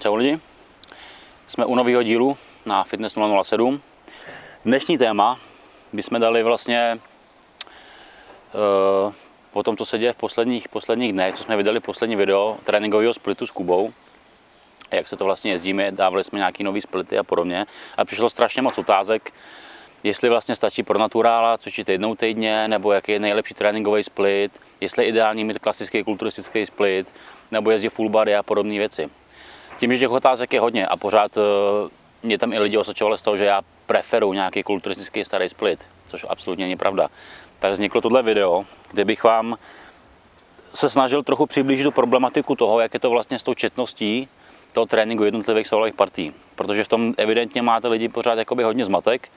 Čau lidi, jsme u nového dílu na Fitness 007. Dnešní téma bychom dali vlastně uh, po tom, co se děje v posledních, posledních dnech, co jsme vydali poslední video tréninkového splitu s Kubou, jak se to vlastně jezdíme, dávali jsme nějaký nový splity a podobně. A přišlo strašně moc otázek, jestli vlastně stačí pro naturála cvičit jednou týdně, nebo jaký je nejlepší tréninkový split, jestli je ideální mít klasický kulturistický split, nebo jezdit full body a podobné věci. Tím, že těch otázek je hodně a pořád eh, mě tam i lidi osočovali z toho, že já preferuji nějaký kulturistický starý split, což absolutně není pravda, tak vzniklo tohle video, kde bych vám se snažil trochu přiblížit tu problematiku toho, jak je to vlastně s tou četností toho tréninku jednotlivých svalových partí. Protože v tom evidentně máte lidi pořád jakoby hodně zmatek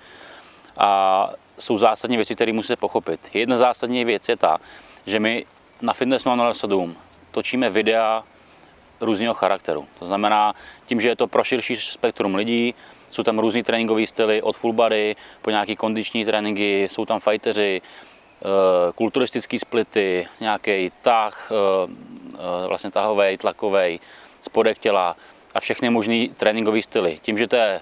a jsou zásadní věci, které musíte pochopit. Jedna zásadní věc je ta, že my na Fitness 007 točíme videa různého charakteru. To znamená, tím, že je to pro širší spektrum lidí, jsou tam různý tréninkové styly od full body po nějaký kondiční tréninky, jsou tam fighteři, eh, kulturistický splity, nějaký tah, eh, eh, vlastně tahový, tlakový, spodek těla a všechny možné tréninkové styly. Tím, že to je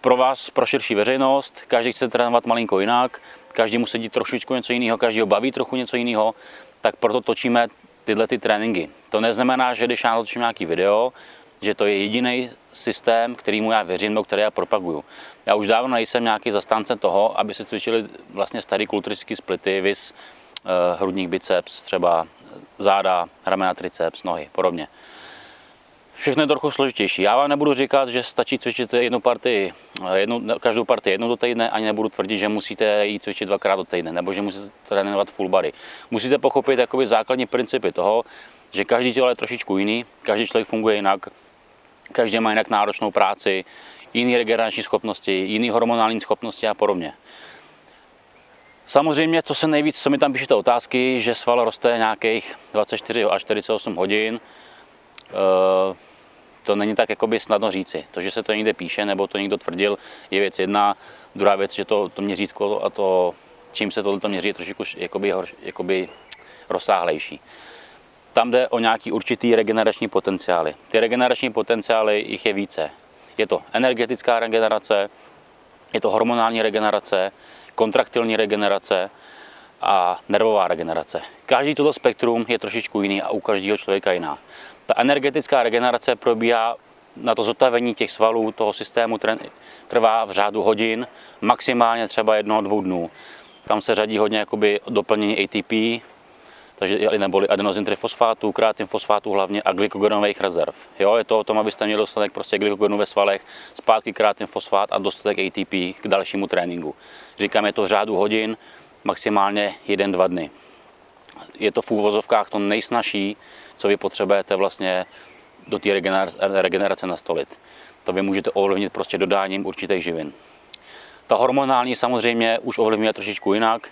pro vás, pro širší veřejnost, každý chce trénovat malinko jinak, každý musí dít trošičku něco jiného, každý ho baví trochu něco jiného, tak proto točíme tyhle ty tréninky. To neznamená, že když já natočím nějaký video, že to je jediný systém, kterýmu já věřím, nebo který já propaguju. Já už dávno nejsem nějaký zastánce toho, aby se cvičili vlastně starý kulturistický splity, vis uh, hrudník biceps, třeba záda, ramena, triceps, nohy, podobně. Všechno je trochu složitější. Já vám nebudu říkat, že stačí cvičit jednu partii, jednu, každou partii jednou do týdne, ani nebudu tvrdit, že musíte jít cvičit dvakrát do týdne, nebo že musíte trénovat full body. Musíte pochopit jakoby základní principy toho, že každý tělo je trošičku jiný, každý člověk funguje jinak, každý má jinak náročnou práci, jiný regenerační schopnosti, jiný hormonální schopnosti a podobně. Samozřejmě, co se nejvíc, co mi tam píšete otázky, že sval roste nějakých 24 až 48 hodin, eh, to není tak jakoby snadno říci. To, že se to někde píše, nebo to někdo tvrdil, je věc jedna. Druhá věc, že to, to měřítko a to, čím se tohle měří, je trošku jakoby, jakoby rozsáhlejší. Tam jde o nějaký určitý regenerační potenciály. Ty regenerační potenciály, jich je více. Je to energetická regenerace, je to hormonální regenerace, kontraktilní regenerace a nervová regenerace. Každý toto spektrum je trošičku jiný a u každého člověka jiná. Ta energetická regenerace probíhá na to zotavení těch svalů toho systému trvá v řádu hodin, maximálně třeba jednoho, dvou dnů. Tam se řadí hodně jakoby doplnění ATP, takže neboli adenozin trifosfátu, krátin fosfátu hlavně a glykogenových rezerv. Jo, je to o tom, abyste měli dostatek prostě glykogenu ve svalech, zpátky krátin fosfát a dostatek ATP k dalšímu tréninku. Říkám, je to v řádu hodin, maximálně 1-2 dny. Je to v úvozovkách to nejsnažší, co vy potřebujete vlastně do té regenerace nastolit. To vy můžete ovlivnit prostě dodáním určitých živin. Ta hormonální samozřejmě už ovlivňuje trošičku jinak.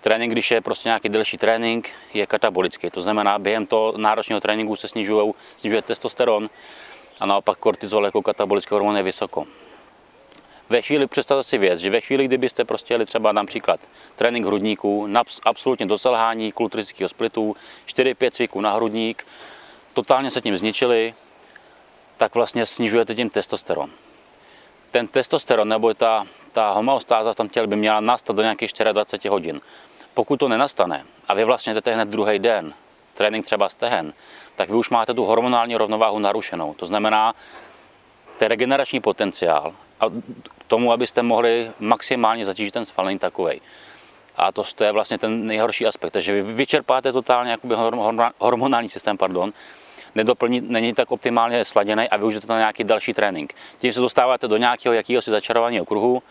Trénink, když je prostě nějaký delší trénink, je katabolický. To znamená, během toho náročného tréninku se snižuje, snižuje testosteron a naopak kortizol jako katabolický hormon je vysoko. Ve chvíli, představte si věc, že ve chvíli, kdybyste prostě jeli třeba například trénink hrudníků, absolutně do selhání kulturistického splitu, 4-5 cviků na hrudník, totálně se tím zničili, tak vlastně snižujete tím testosteron. Ten testosteron nebo ta, ta homeostáza v tom těle by měla nastat do nějakých 24 hodin. Pokud to nenastane a vy vlastně jdete hned druhý den, trénink třeba stehen, tak vy už máte tu hormonální rovnováhu narušenou. To znamená, ten regenerační potenciál a tomu, abyste mohli maximálně zatížit ten sval, není takový. A to, to je vlastně ten nejhorší aspekt. Takže vy vyčerpáte totálně jakoby hormonální systém, pardon, nedoplní, není tak optimálně sladěný a využijete to na nějaký další trénink. Tím se dostáváte do nějakého jakéhosi začarovaného kruhu,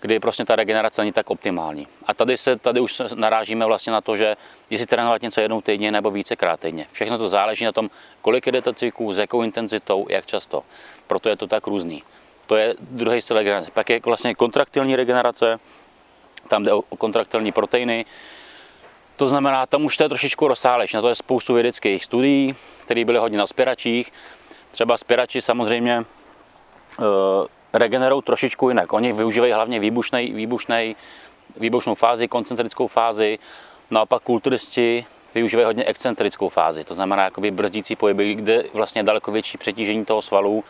kdy prostě ta regenerace není tak optimální. A tady, se, tady už narážíme vlastně na to, že jestli trénovat něco jednou týdně nebo vícekrát týdně. Všechno to záleží na tom, kolik jdete cviků, s jakou intenzitou, jak často. Proto je to tak různý. To je druhý styl regenerace. Pak je vlastně kontraktilní regenerace, tam jde o kontraktilní proteiny. To znamená, tam už to je trošičku rozsáhlejší. Na to je spoustu vědeckých studií, které byly hodně na spěračích. Třeba spěrači samozřejmě e, regenerují trošičku jinak. Oni využívají hlavně výbušnej, výbušnej, výbušnou fázi, koncentrickou fázi. Naopak kulturisti využívají hodně excentrickou fázi, to znamená jakoby brzdící pohyby, kde vlastně daleko větší přetížení toho svalu,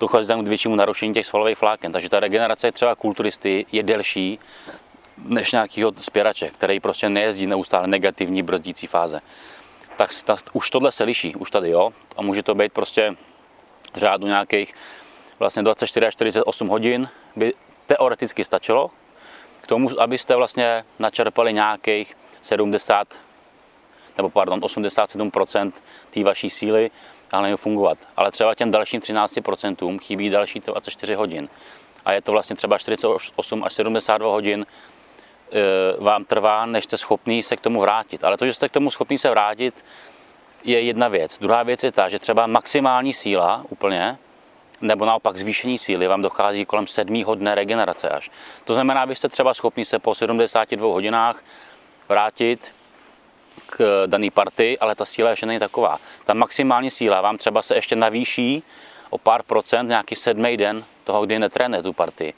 dochází tam k většímu narušení těch svalových vláken. Takže ta regenerace třeba kulturisty je delší než nějakýho spěrače, který prostě nejezdí neustále negativní brzdící fáze. Tak ta, už tohle se liší, už tady jo, a může to být prostě v řádu nějakých vlastně 24 až 48 hodin by teoreticky stačilo k tomu, abyste vlastně načerpali nějakých 70 nebo pardon, 87% té vaší síly a nevím fungovat. Ale třeba těm dalším 13% chybí další 24 hodin. A je to vlastně třeba 48 až 72 hodin e, vám trvá, než jste schopný se k tomu vrátit. Ale to, že jste k tomu schopný se vrátit, je jedna věc. Druhá věc je ta, že třeba maximální síla úplně, nebo naopak zvýšení síly vám dochází kolem sedmého dne regenerace až. To znamená, abyste třeba schopni se po 72 hodinách vrátit k dané partii, ale ta síla ještě není taková. Ta maximální síla vám třeba se ještě navýší o pár procent nějaký sedmý den toho, kdy netrénuje tu partii.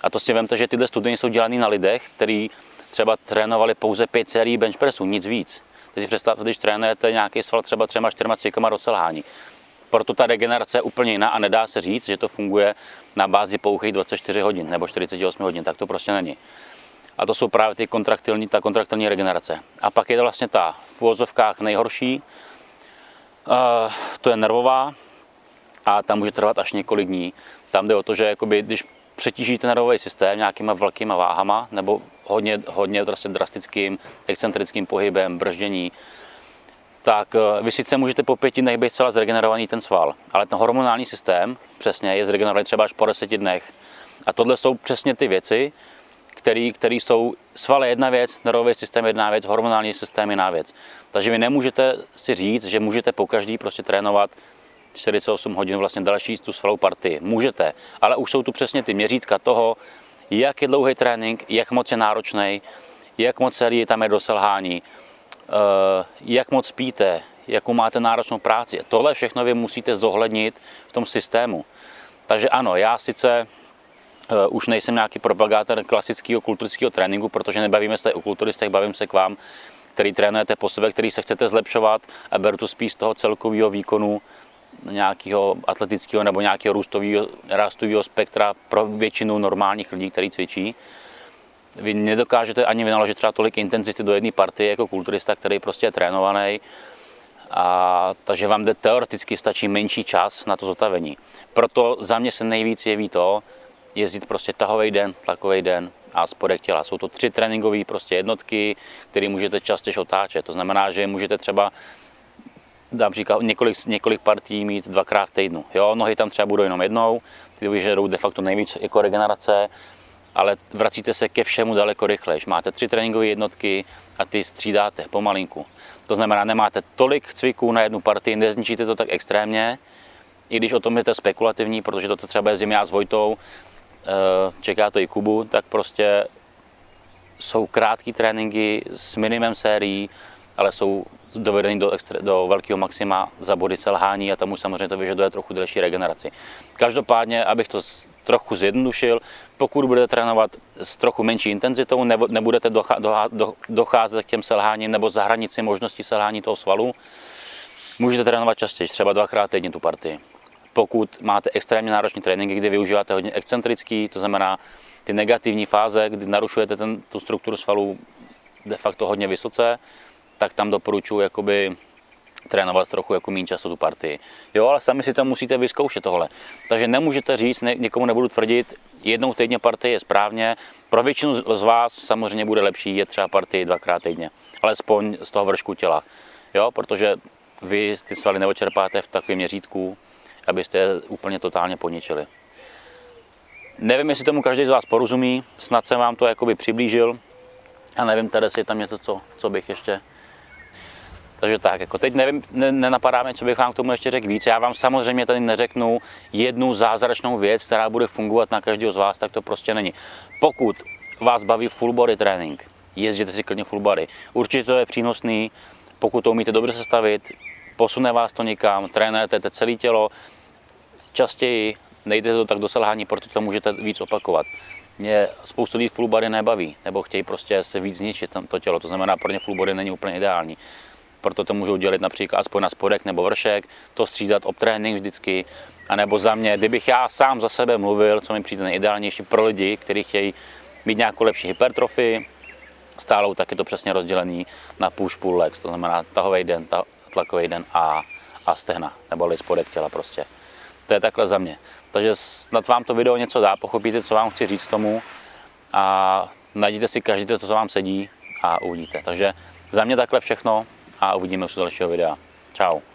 A to si vemte, že tyhle studie jsou dělané na lidech, kteří třeba trénovali pouze pět sérií bench pressu, nic víc. Teď si představte, když trénujete nějaký sval třeba třema, čtyřma cyklama do selhání. Proto ta regenerace je úplně jiná a nedá se říct, že to funguje na bázi pouhých 24 hodin nebo 48 hodin, tak to prostě není. A to jsou právě ty kontraktilní, ta kontraktilní regenerace. A pak je to vlastně ta v úvozovkách nejhorší, uh, to je nervová a tam může trvat až několik dní. Tam jde o to, že jakoby, když přetížíte nervový systém nějakýma velkýma váhama nebo hodně, hodně prostě drastickým excentrickým pohybem, brždění, tak eh, vy sice můžete po pěti dnech být celá zregenerovaný ten sval, ale ten hormonální systém přesně je zregenerovaný třeba až po deseti dnech. A tohle jsou přesně ty věci, který, který jsou svaly jedna věc, nervový systém jedna věc, hormonální systém jiná věc. Takže vy nemůžete si říct, že můžete po každý prostě trénovat 48 hodin vlastně další tu svalovou partii. Můžete, ale už jsou tu přesně ty měřítka toho, jak je dlouhý trénink, jak moc je náročný, jak moc celý tam je do selhání, eh, jak moc spíte, jakou máte náročnou práci. Tohle všechno vy musíte zohlednit v tom systému. Takže ano, já sice už nejsem nějaký propagátor klasického kulturistického tréninku, protože nebavíme se o kulturistech, bavím se k vám, který trénujete po sebe, který se chcete zlepšovat a beru to spíš z toho celkového výkonu nějakého atletického nebo nějakého růstového, rástového spektra pro většinu normálních lidí, kteří cvičí. Vy nedokážete ani vynaložit třeba tolik intenzity do jedné partie jako kulturista, který prostě je trénovaný, a, takže vám teoreticky stačí menší čas na to zotavení. Proto za mě se nejvíc jeví to, jezdit prostě tahový den, tlakový den a spodek těla. Jsou to tři tréninkové prostě jednotky, které můžete častěji otáčet. To znamená, že můžete třeba dám říkat, několik, několik partí mít dvakrát v týdnu. Jo, nohy tam třeba budou jenom jednou, ty vyžerou de facto nejvíc jako regenerace, ale vracíte se ke všemu daleko rychlejš. Máte tři tréninkové jednotky a ty střídáte pomalinku. To znamená, nemáte tolik cviků na jednu partii, nezničíte to tak extrémně, i když o tom je to spekulativní, protože to třeba je zim já s Vojtou, čeká to i Kubu, tak prostě jsou krátké tréninky s minimem sérií, ale jsou dovedeny do, extra, do velkého maxima za body selhání a tam už samozřejmě to vyžaduje trochu delší regeneraci. Každopádně, abych to trochu zjednodušil, pokud budete trénovat s trochu menší intenzitou, nebudete docházet k těm selháním nebo za hranici možnosti selhání toho svalu, můžete trénovat častěji, třeba dvakrát týdně tu partii pokud máte extrémně náročné tréninky, kdy využíváte hodně excentrický, to znamená ty negativní fáze, kdy narušujete ten, tu strukturu svalů de facto hodně vysoce, tak tam doporučuji jakoby trénovat trochu jako méně času tu partii. Jo, ale sami si to musíte vyzkoušet tohle. Takže nemůžete říct, ne, někomu nebudu tvrdit, jednou týdně partie je správně. Pro většinu z vás samozřejmě bude lepší je třeba partii dvakrát týdně, alespoň z toho vršku těla. Jo, protože vy ty svaly neočerpáte v takovém měřítku, abyste je úplně totálně poničili. Nevím, jestli tomu každý z vás porozumí, snad jsem vám to jakoby přiblížil a nevím tady, jestli je tam něco, co, co bych ještě takže tak, jako teď nevím, ne, nenapadá mi, co bych vám k tomu ještě řekl víc. Já vám samozřejmě tady neřeknu jednu zázračnou věc, která bude fungovat na každého z vás, tak to prostě není. Pokud vás baví full body trénink, jezděte si klidně full body. Určitě to je přínosný, pokud to umíte dobře sestavit, posune vás to někam, trénujete celé tělo, častěji nejde to tak do selhání, protože to můžete víc opakovat. Mě spoustu lidí full body nebaví, nebo chtějí prostě se víc zničit to tělo, to znamená pro ně full body není úplně ideální. proto to můžu dělat například aspoň na spodek nebo vršek, to střídat ob trénink vždycky, a nebo za mě, kdybych já sám za sebe mluvil, co mi přijde nejideálnější pro lidi, kteří chtějí mít nějakou lepší hypertrofii, stálou, tak je to přesně rozdělený na push pull legs, to znamená tahový den, tlakový den a, a stehna, nebo spodek těla prostě. To je takhle za mě. Takže snad vám to video něco dá, pochopíte, co vám chci říct tomu a najděte si každý to, co vám sedí a uvidíte. Takže za mě takhle všechno a uvidíme se u dalšího videa. Ciao.